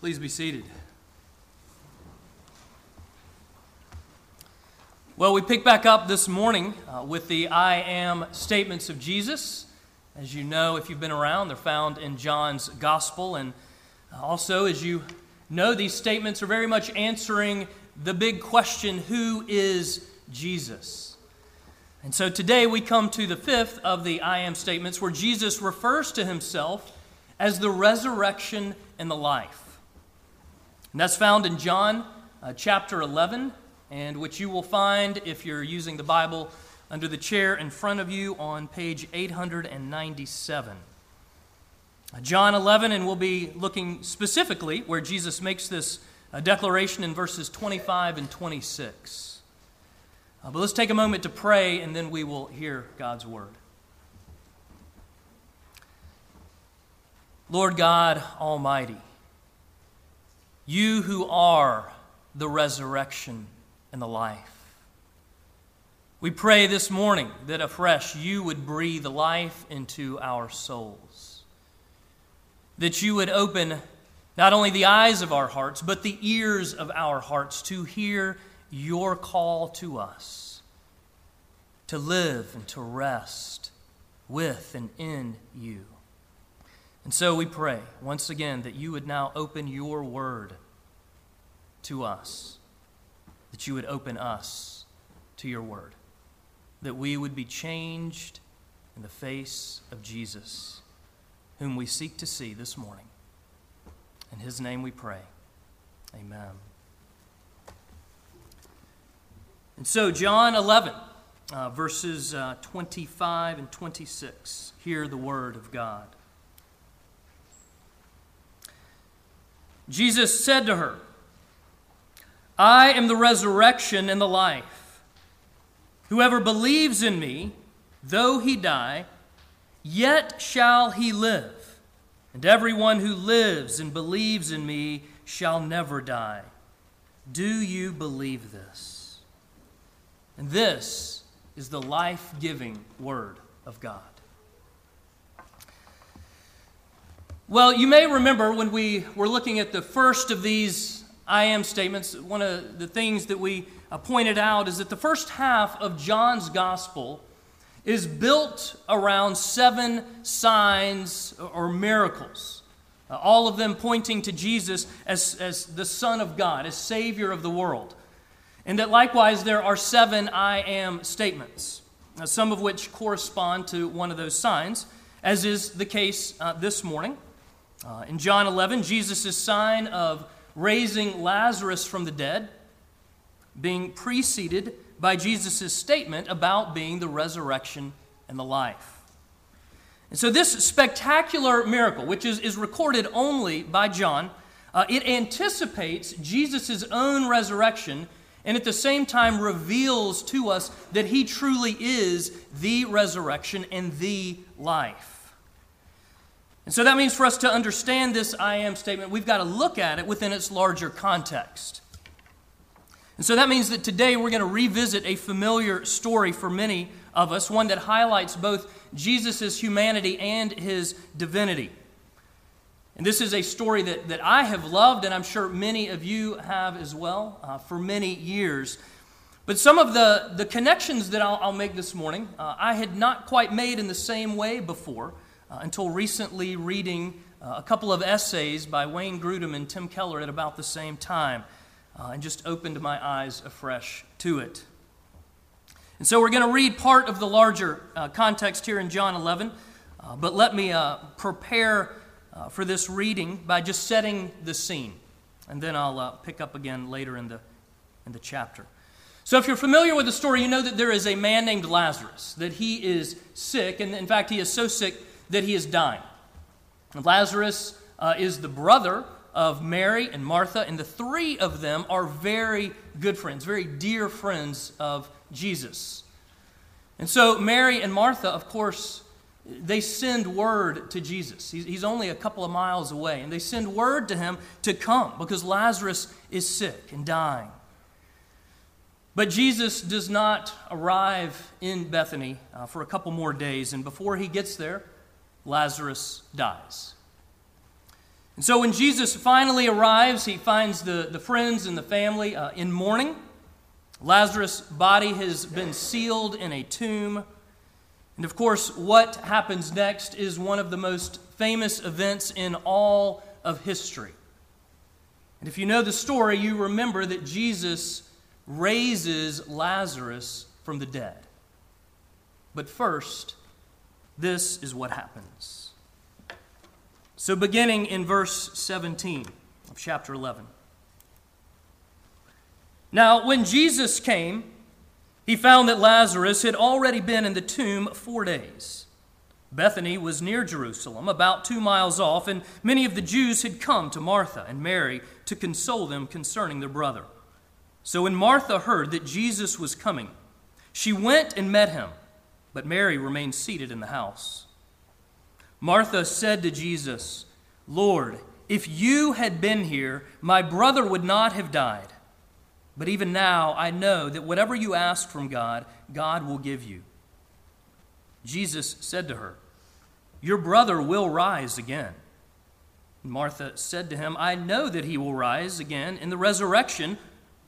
Please be seated. Well, we pick back up this morning uh, with the I am statements of Jesus. As you know, if you've been around, they're found in John's gospel. And also, as you know, these statements are very much answering the big question who is Jesus? And so today we come to the fifth of the I am statements where Jesus refers to himself as the resurrection and the life. And that's found in John uh, chapter 11, and which you will find if you're using the Bible under the chair in front of you on page 897. Uh, John 11, and we'll be looking specifically where Jesus makes this uh, declaration in verses 25 and 26. Uh, but let's take a moment to pray and then we will hear God's word. Lord God Almighty, you who are the resurrection and the life, we pray this morning that afresh you would breathe life into our souls, that you would open not only the eyes of our hearts, but the ears of our hearts to hear your call to us to live and to rest with and in you. And so we pray once again that you would now open your word to us, that you would open us to your word, that we would be changed in the face of Jesus, whom we seek to see this morning. In his name we pray. Amen. And so, John 11, uh, verses uh, 25 and 26, hear the word of God. Jesus said to her, I am the resurrection and the life. Whoever believes in me, though he die, yet shall he live. And everyone who lives and believes in me shall never die. Do you believe this? And this is the life giving Word of God. Well, you may remember when we were looking at the first of these I am statements, one of the things that we pointed out is that the first half of John's gospel is built around seven signs or miracles, all of them pointing to Jesus as, as the Son of God, as Savior of the world. And that likewise there are seven I am statements, some of which correspond to one of those signs, as is the case uh, this morning. Uh, in John 11, Jesus' sign of raising Lazarus from the dead, being preceded by Jesus' statement about being the resurrection and the life. And so, this spectacular miracle, which is, is recorded only by John, uh, it anticipates Jesus' own resurrection and at the same time reveals to us that He truly is the resurrection and the life. And so that means for us to understand this I am statement, we've got to look at it within its larger context. And so that means that today we're going to revisit a familiar story for many of us, one that highlights both Jesus' humanity and his divinity. And this is a story that, that I have loved, and I'm sure many of you have as well uh, for many years. But some of the, the connections that I'll, I'll make this morning, uh, I had not quite made in the same way before uh, until recently reading uh, a couple of essays by Wayne Grudem and Tim Keller at about the same time, uh, and just opened my eyes afresh to it. And so we're going to read part of the larger uh, context here in John 11, but let me prepare uh, for this reading by just setting the scene. And then I'll uh, pick up again later in the, in the chapter. So, if you're familiar with the story, you know that there is a man named Lazarus, that he is sick, and in fact, he is so sick that he is dying. Lazarus uh, is the brother of Mary and Martha, and the three of them are very good friends, very dear friends of Jesus. And so, Mary and Martha, of course, they send word to Jesus. He's only a couple of miles away, and they send word to him to come because Lazarus is sick and dying. But Jesus does not arrive in Bethany uh, for a couple more days, and before he gets there, Lazarus dies. And so when Jesus finally arrives, he finds the, the friends and the family uh, in mourning. Lazarus' body has been sealed in a tomb. And of course, what happens next is one of the most famous events in all of history. And if you know the story, you remember that Jesus raises Lazarus from the dead. But first, this is what happens. So, beginning in verse 17 of chapter 11. Now, when Jesus came, he found that Lazarus had already been in the tomb four days. Bethany was near Jerusalem, about two miles off, and many of the Jews had come to Martha and Mary to console them concerning their brother. So when Martha heard that Jesus was coming, she went and met him, but Mary remained seated in the house. Martha said to Jesus, Lord, if you had been here, my brother would not have died. But even now, I know that whatever you ask from God, God will give you. Jesus said to her, Your brother will rise again. Martha said to him, I know that he will rise again in the resurrection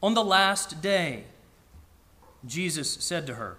on the last day. Jesus said to her,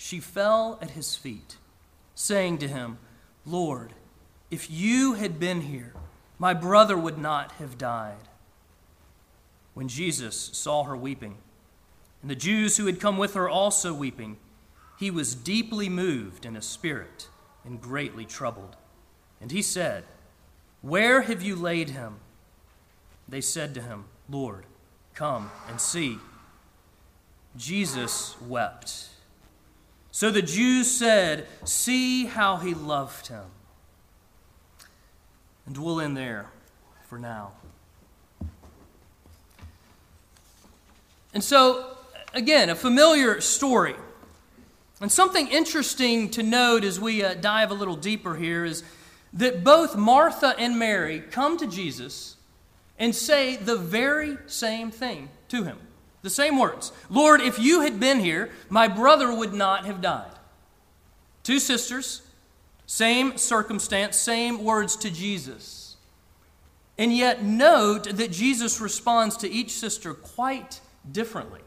she fell at his feet, saying to him, Lord, if you had been here, my brother would not have died. When Jesus saw her weeping, and the Jews who had come with her also weeping, he was deeply moved in his spirit and greatly troubled. And he said, Where have you laid him? They said to him, Lord, come and see. Jesus wept. So the Jews said, See how he loved him. And we'll end there for now. And so, again, a familiar story. And something interesting to note as we uh, dive a little deeper here is that both Martha and Mary come to Jesus and say the very same thing to him. The same words Lord, if you had been here, my brother would not have died. Two sisters, same circumstance, same words to Jesus. And yet, note that Jesus responds to each sister quite differently.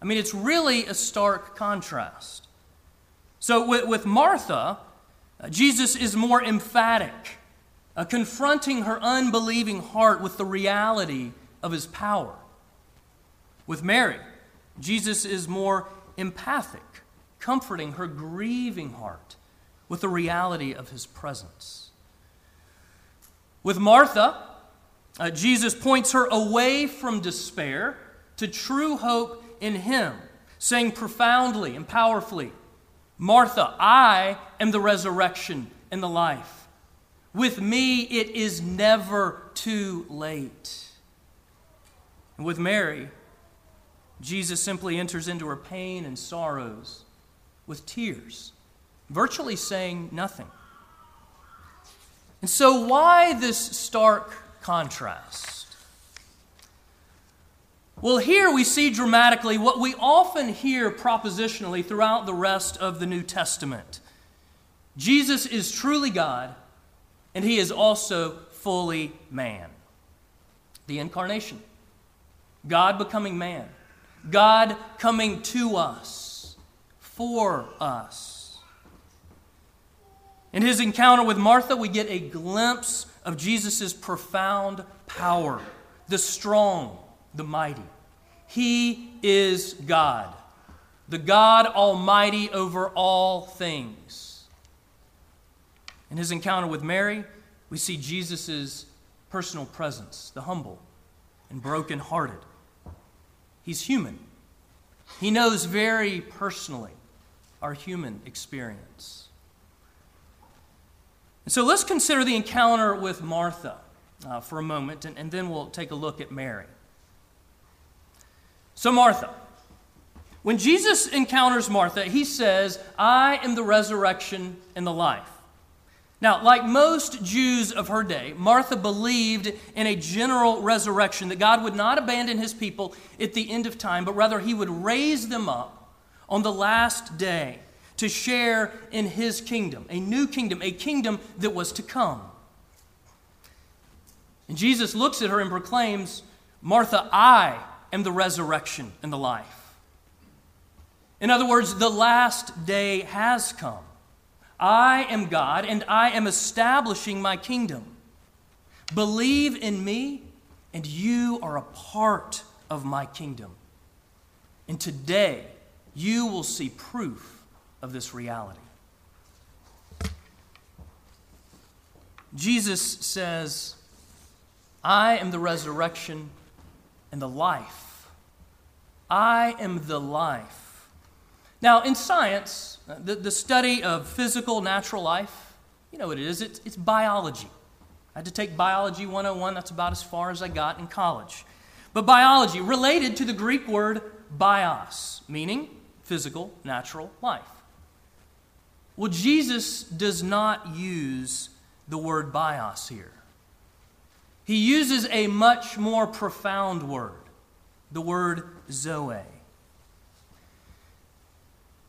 I mean, it's really a stark contrast. So, with, with Martha, Jesus is more emphatic, uh, confronting her unbelieving heart with the reality of his power. With Mary, Jesus is more empathic, comforting her grieving heart with the reality of his presence. With Martha, uh, Jesus points her away from despair to true hope in Him, saying profoundly and powerfully, Martha, I am the resurrection and the life. With me, it is never too late. And with Mary, Jesus simply enters into her pain and sorrows with tears, virtually saying nothing. And so, why this stark contrast? Well, here we see dramatically what we often hear propositionally throughout the rest of the New Testament Jesus is truly God, and he is also fully man. The incarnation, God becoming man, God coming to us, for us. In his encounter with Martha, we get a glimpse of Jesus' profound power, the strong, the mighty. He is God, the God Almighty over all things. In his encounter with Mary, we see Jesus' personal presence, the humble and broken-hearted. He's human. He knows very personally our human experience. And so let's consider the encounter with Martha uh, for a moment, and, and then we'll take a look at Mary. So, Martha. When Jesus encounters Martha, he says, I am the resurrection and the life. Now, like most Jews of her day, Martha believed in a general resurrection, that God would not abandon his people at the end of time, but rather he would raise them up on the last day to share in his kingdom, a new kingdom, a kingdom that was to come. And Jesus looks at her and proclaims, Martha, I am the resurrection and the life. In other words, the last day has come. I am God and I am establishing my kingdom. Believe in me, and you are a part of my kingdom. And today, you will see proof of this reality. Jesus says, I am the resurrection and the life. I am the life. Now, in science, the, the study of physical natural life, you know what it is? It's, it's biology. I had to take Biology 101, that's about as far as I got in college. But biology, related to the Greek word bios, meaning physical, natural life. Well, Jesus does not use the word bios here. He uses a much more profound word, the word zoe.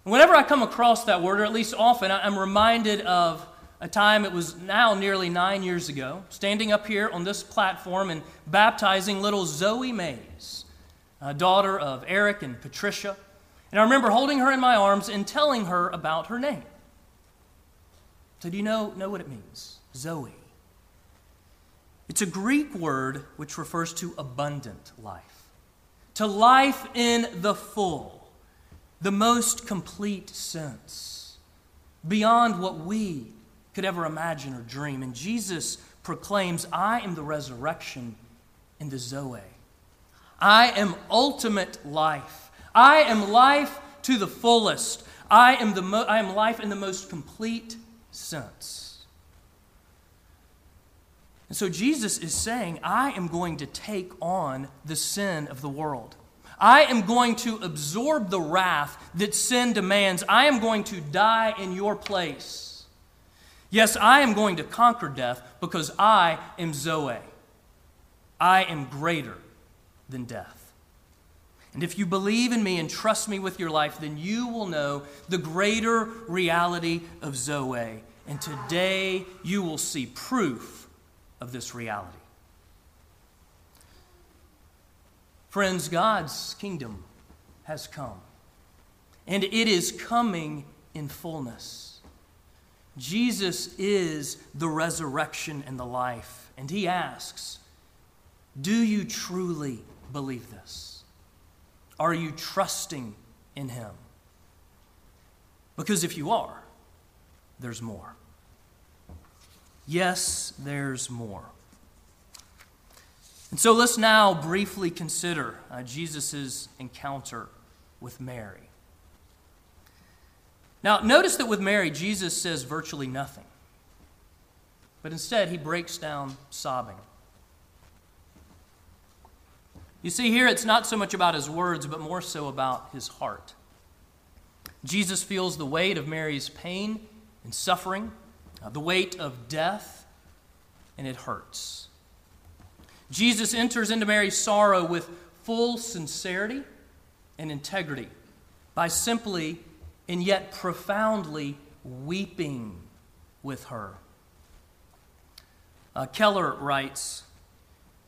Whenever I come across that word, or at least often, I'm reminded of a time, it was now nearly nine years ago, standing up here on this platform and baptizing little Zoe Mays, a daughter of Eric and Patricia. And I remember holding her in my arms and telling her about her name. So, do you know, know what it means? Zoe. It's a Greek word which refers to abundant life, to life in the full, the most complete sense, beyond what we could ever imagine or dream. And Jesus proclaims, I am the resurrection and the Zoe. I am ultimate life. I am life to the fullest. I am, the mo- I am life in the most complete sense. And so Jesus is saying, I am going to take on the sin of the world. I am going to absorb the wrath that sin demands. I am going to die in your place. Yes, I am going to conquer death because I am Zoe. I am greater than death. And if you believe in me and trust me with your life, then you will know the greater reality of Zoe. And today you will see proof of this reality. Friends, God's kingdom has come, and it is coming in fullness. Jesus is the resurrection and the life, and he asks, Do you truly believe this? Are you trusting in him? Because if you are, there's more. Yes, there's more. And so let's now briefly consider uh, Jesus' encounter with Mary. Now, notice that with Mary, Jesus says virtually nothing, but instead he breaks down sobbing. You see, here it's not so much about his words, but more so about his heart. Jesus feels the weight of Mary's pain and suffering uh, the weight of death, and it hurts. Jesus enters into Mary's sorrow with full sincerity and integrity by simply and yet profoundly weeping with her. Uh, Keller writes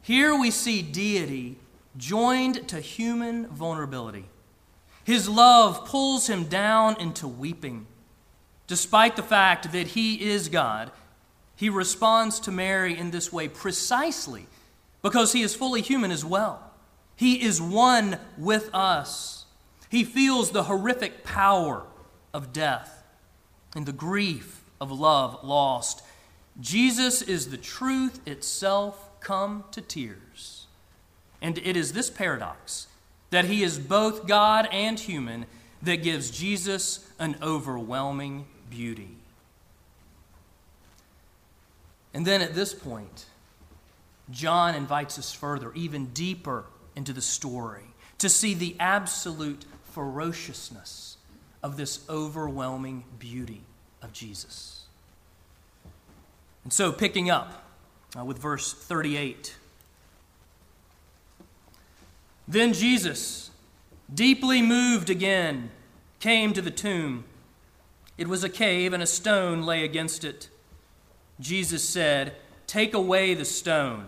Here we see deity joined to human vulnerability. His love pulls him down into weeping. Despite the fact that he is God, he responds to Mary in this way precisely because he is fully human as well. He is one with us. He feels the horrific power of death and the grief of love lost. Jesus is the truth itself come to tears. And it is this paradox that he is both God and human that gives Jesus an overwhelming beauty. And then at this point, John invites us further, even deeper into the story, to see the absolute ferociousness of this overwhelming beauty of Jesus. And so, picking up uh, with verse 38. Then Jesus, deeply moved again, came to the tomb. It was a cave, and a stone lay against it. Jesus said, Take away the stone.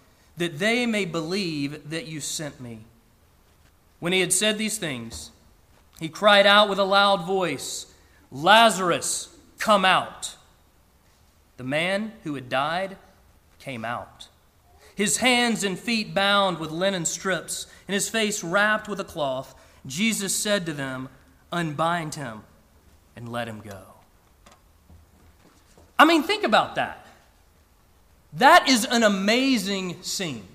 that they may believe that you sent me. When he had said these things, he cried out with a loud voice, Lazarus, come out. The man who had died came out, his hands and feet bound with linen strips, and his face wrapped with a cloth. Jesus said to them, Unbind him and let him go. I mean, think about that. That is an amazing scene.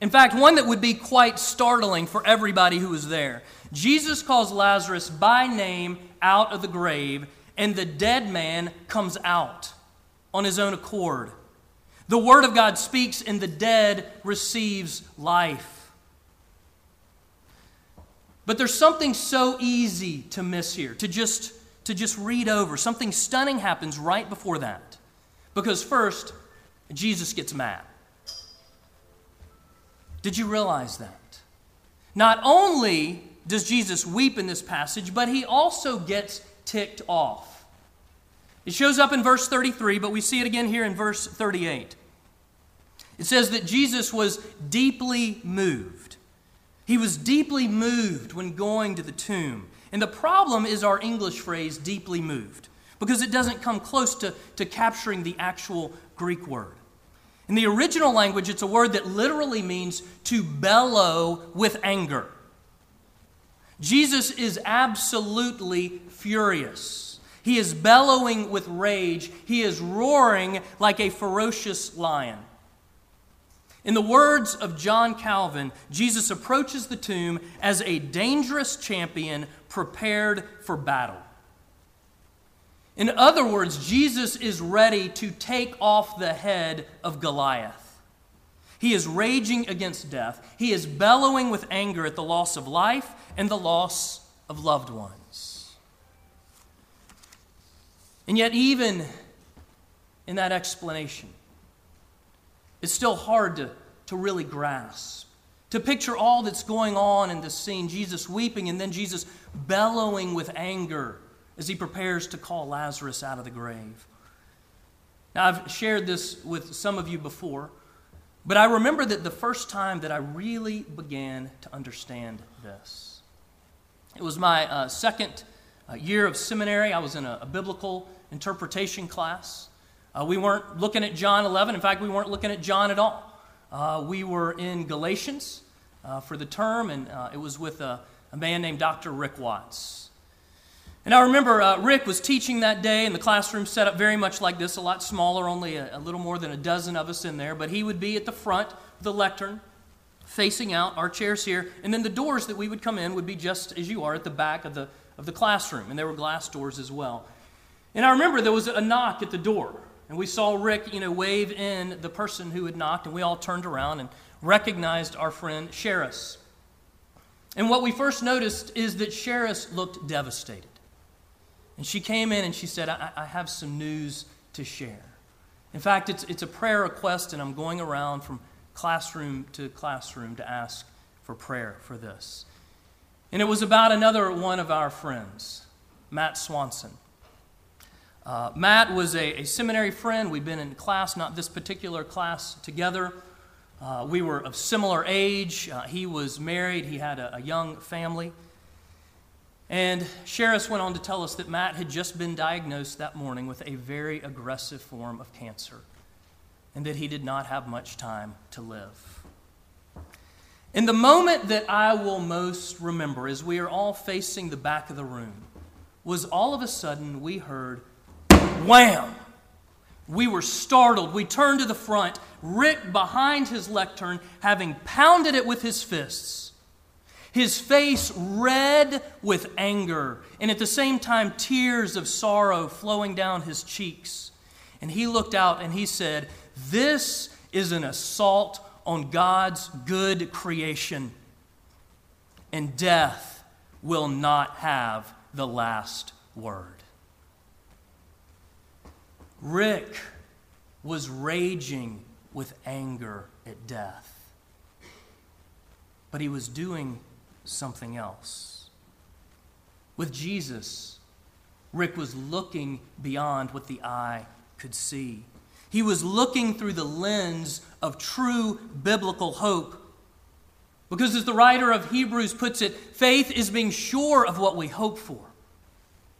In fact, one that would be quite startling for everybody who was there. Jesus calls Lazarus by name out of the grave, and the dead man comes out on his own accord. The Word of God speaks, and the dead receives life. But there's something so easy to miss here, to just, to just read over. Something stunning happens right before that. Because first, Jesus gets mad. Did you realize that? Not only does Jesus weep in this passage, but he also gets ticked off. It shows up in verse 33, but we see it again here in verse 38. It says that Jesus was deeply moved. He was deeply moved when going to the tomb. And the problem is our English phrase, deeply moved, because it doesn't come close to, to capturing the actual Greek word. In the original language, it's a word that literally means to bellow with anger. Jesus is absolutely furious. He is bellowing with rage. He is roaring like a ferocious lion. In the words of John Calvin, Jesus approaches the tomb as a dangerous champion prepared for battle. In other words, Jesus is ready to take off the head of Goliath. He is raging against death. He is bellowing with anger at the loss of life and the loss of loved ones. And yet, even in that explanation, it's still hard to, to really grasp. To picture all that's going on in this scene Jesus weeping and then Jesus bellowing with anger as he prepares to call Lazarus out of the grave. Now, I've shared this with some of you before, but I remember that the first time that I really began to understand this. It was my uh, second uh, year of seminary. I was in a, a biblical interpretation class. Uh, we weren't looking at John 11. In fact, we weren't looking at John at all. Uh, we were in Galatians uh, for the term, and uh, it was with a, a man named Dr. Rick Watts. And I remember uh, Rick was teaching that day, and the classroom set up very much like this, a lot smaller, only a, a, little more than a dozen of us in there. But he would be at the front the lectern, facing out, our chairs here, and then the doors that we would come in would be just as you are at the back of the, of the classroom, and there were glass doors as well. And I remember there was a knock at the door, and we saw Rick, you know, wave in the person who had knocked, and we all turned around and recognized our friend Sheris. And what we first noticed is that Sheris looked devastated. And she came in and she said, I, I have some news to share. In fact, it's, it's a prayer request, and I'm going around from classroom to classroom to ask for prayer for this. And it was about another one of our friends, Matt Swanson. Uh, Matt was a, a, seminary friend. We'd been in class, not this particular class, together. Uh, we were of similar age. Uh, he was married, he had a, a young family. And Sheris went on to tell us that Matt had just been diagnosed that morning with a very aggressive form of cancer and that he did not have much time to live. In the moment that I will most remember, as we are all facing the back of the room, was all of a sudden we heard wham! We were startled. We turned to the front, Rick behind his lectern, having pounded it with his fists, his face red with anger, and at the same time, tears of sorrow flowing down his cheeks. And he looked out and he said, This is an assault on God's good creation, and death will not have the last word. Rick was raging with anger at death, but he was doing something else. With Jesus, Rick was looking beyond what the eye could see. He was looking through the lens of true biblical hope. Because, as the writer of Hebrews puts it, faith is being sure of what we hope for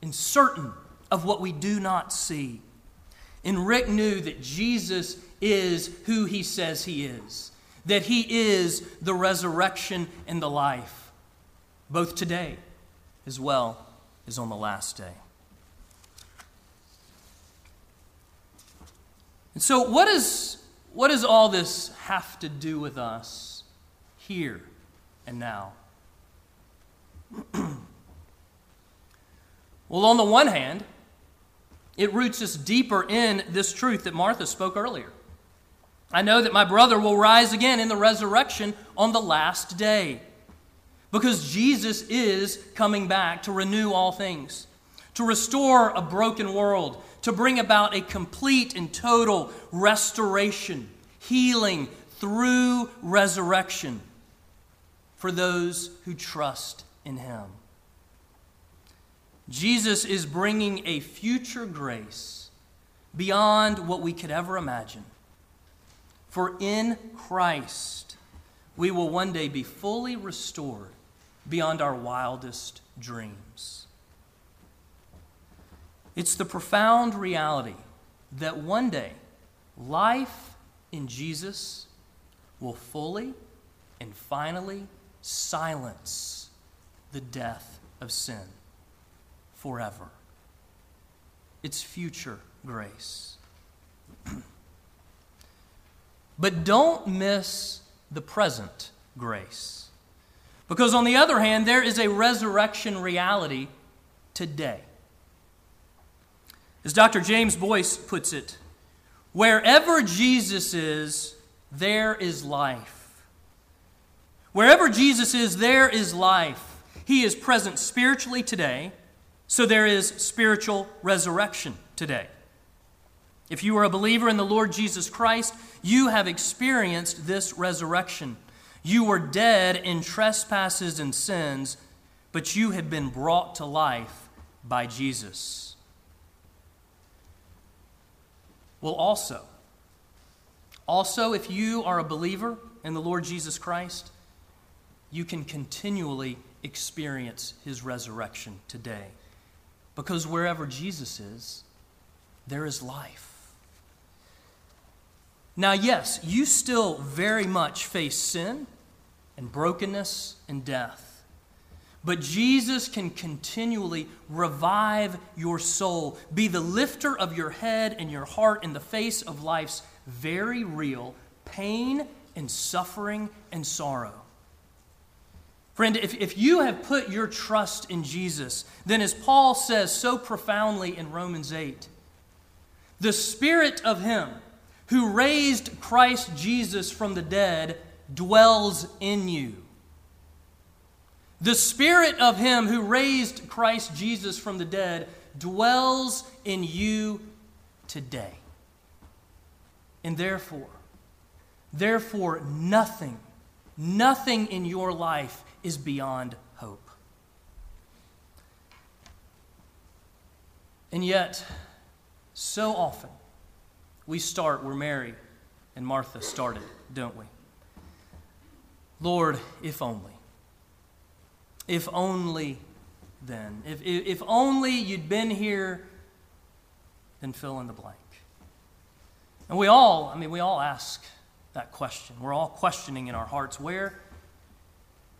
and certain of what we do not see. And Rick knew that Jesus is who he says he is, that he is the resurrection and the life, both today as well as on the last day. And so, what, is, what does all this have to do with us here and now? well, on the one hand, it roots us deeper in this truth that Martha spoke earlier. I know that my brother will rise again in the resurrection on the last day. Because Jesus is coming back to renew all things, to restore a broken world, to bring about a complete and total restoration, healing through resurrection for those who trust in Him. Jesus is bringing a future grace beyond what we could ever imagine. For in Christ, we will one day be fully restored beyond our wildest dreams. It's the profound reality that one day life in Jesus will fully and finally silence the death of sin forever. It's future grace. but don't miss the present grace. Because, on the other hand, there is a resurrection reality today. As Dr. James Boice puts it, wherever Jesus is, there is life. Wherever Jesus is, there is life. He is present spiritually today, so there is spiritual resurrection today. If you are a believer in the Lord Jesus Christ, you have experienced this resurrection. You were dead in trespasses and sins, but you have been brought to life by Jesus. Well, also, also, if you are a believer in the Lord Jesus Christ, you can continually experience his resurrection today. Because wherever Jesus is, there is life. Now, yes, you still very much face sin and brokenness and death. But Jesus can continually revive your soul, be the lifter of your head and your heart in the face of life's very real pain and suffering and sorrow. Friend, if, if you have put your trust in Jesus, then as Paul says so profoundly in Romans 8, the Spirit of Him who raised Christ Jesus from the dead dwells in you. The Spirit of Him who raised Christ Jesus from the dead dwells in you today. And therefore, Therefore, nothing, nothing in your life is beyond hope. And yet, so often, we start where Mary and Martha started, don't we? Lord, if only. If only then. If, if, if only you'd been here, then fill in the blank. And we all, I mean, we all ask that question. We're all questioning in our hearts where,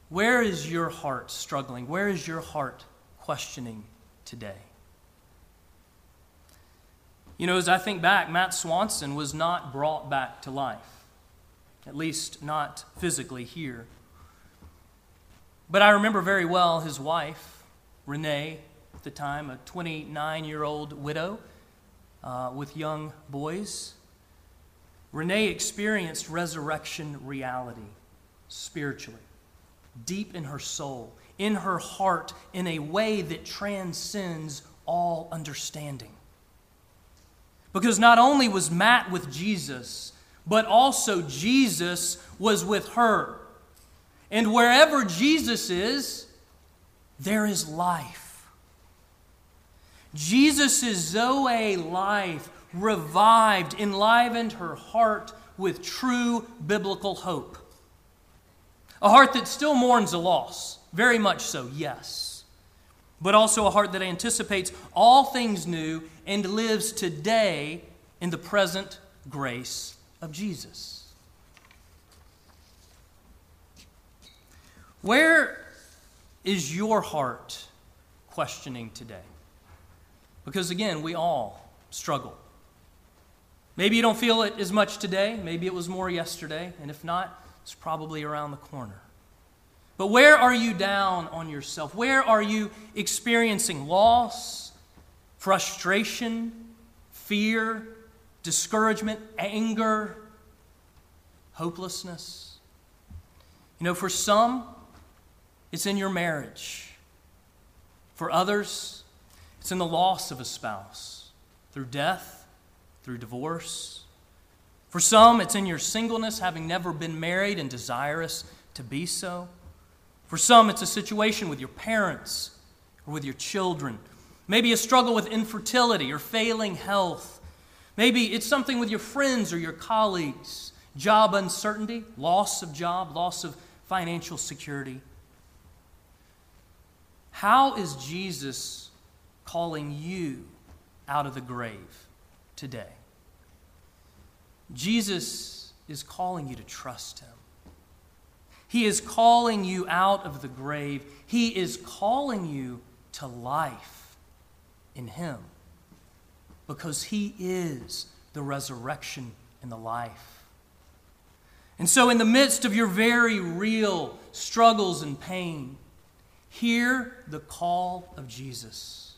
where is your heart struggling? Where is your heart questioning today? You know, as I think back, Matt Swanson was not brought back to life, at least not physically here. But I remember very well his wife, Renee, at the time, a 29 year old widow uh, with young boys. Renee experienced resurrection reality spiritually, deep in her soul, in her heart, in a way that transcends all understanding. Because not only was Matt with Jesus, but also Jesus was with her. And wherever Jesus is, there is life. Jesus' Zoe life revived, enlivened her heart with true biblical hope. A heart that still mourns a loss, very much so, yes. But also a heart that anticipates all things new and lives today in the present grace of Jesus. Where is your heart questioning today? Because again, we all struggle. Maybe you don't feel it as much today. Maybe it was more yesterday. And if not, it's probably around the corner. But where are you down on yourself? Where are you experiencing loss, frustration, fear, discouragement, anger, hopelessness? You know, for some, it's in your marriage. For others, it's in the loss of a spouse through death through divorce. For some, it's in your singleness, having never been married and desirous to be so. For some, it's a situation with your parents or with your children. Maybe a struggle with infertility or failing health. Maybe it's something with your friends or your colleagues, job uncertainty, loss of job, loss of financial security. How is Jesus calling you out of the grave today? Jesus is calling you to trust him. He is calling you out of the grave. He is calling you to life in him because he is the resurrection and the life. And so, in the midst of your very real struggles and pain, hear the call of Jesus.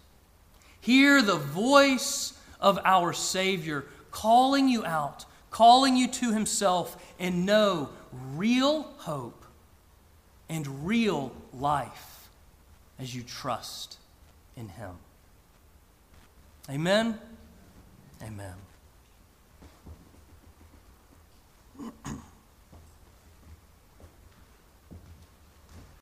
Hear the voice of our Savior calling you out calling you to himself, and know real hope and real life as you trust in him. Amen. Amen.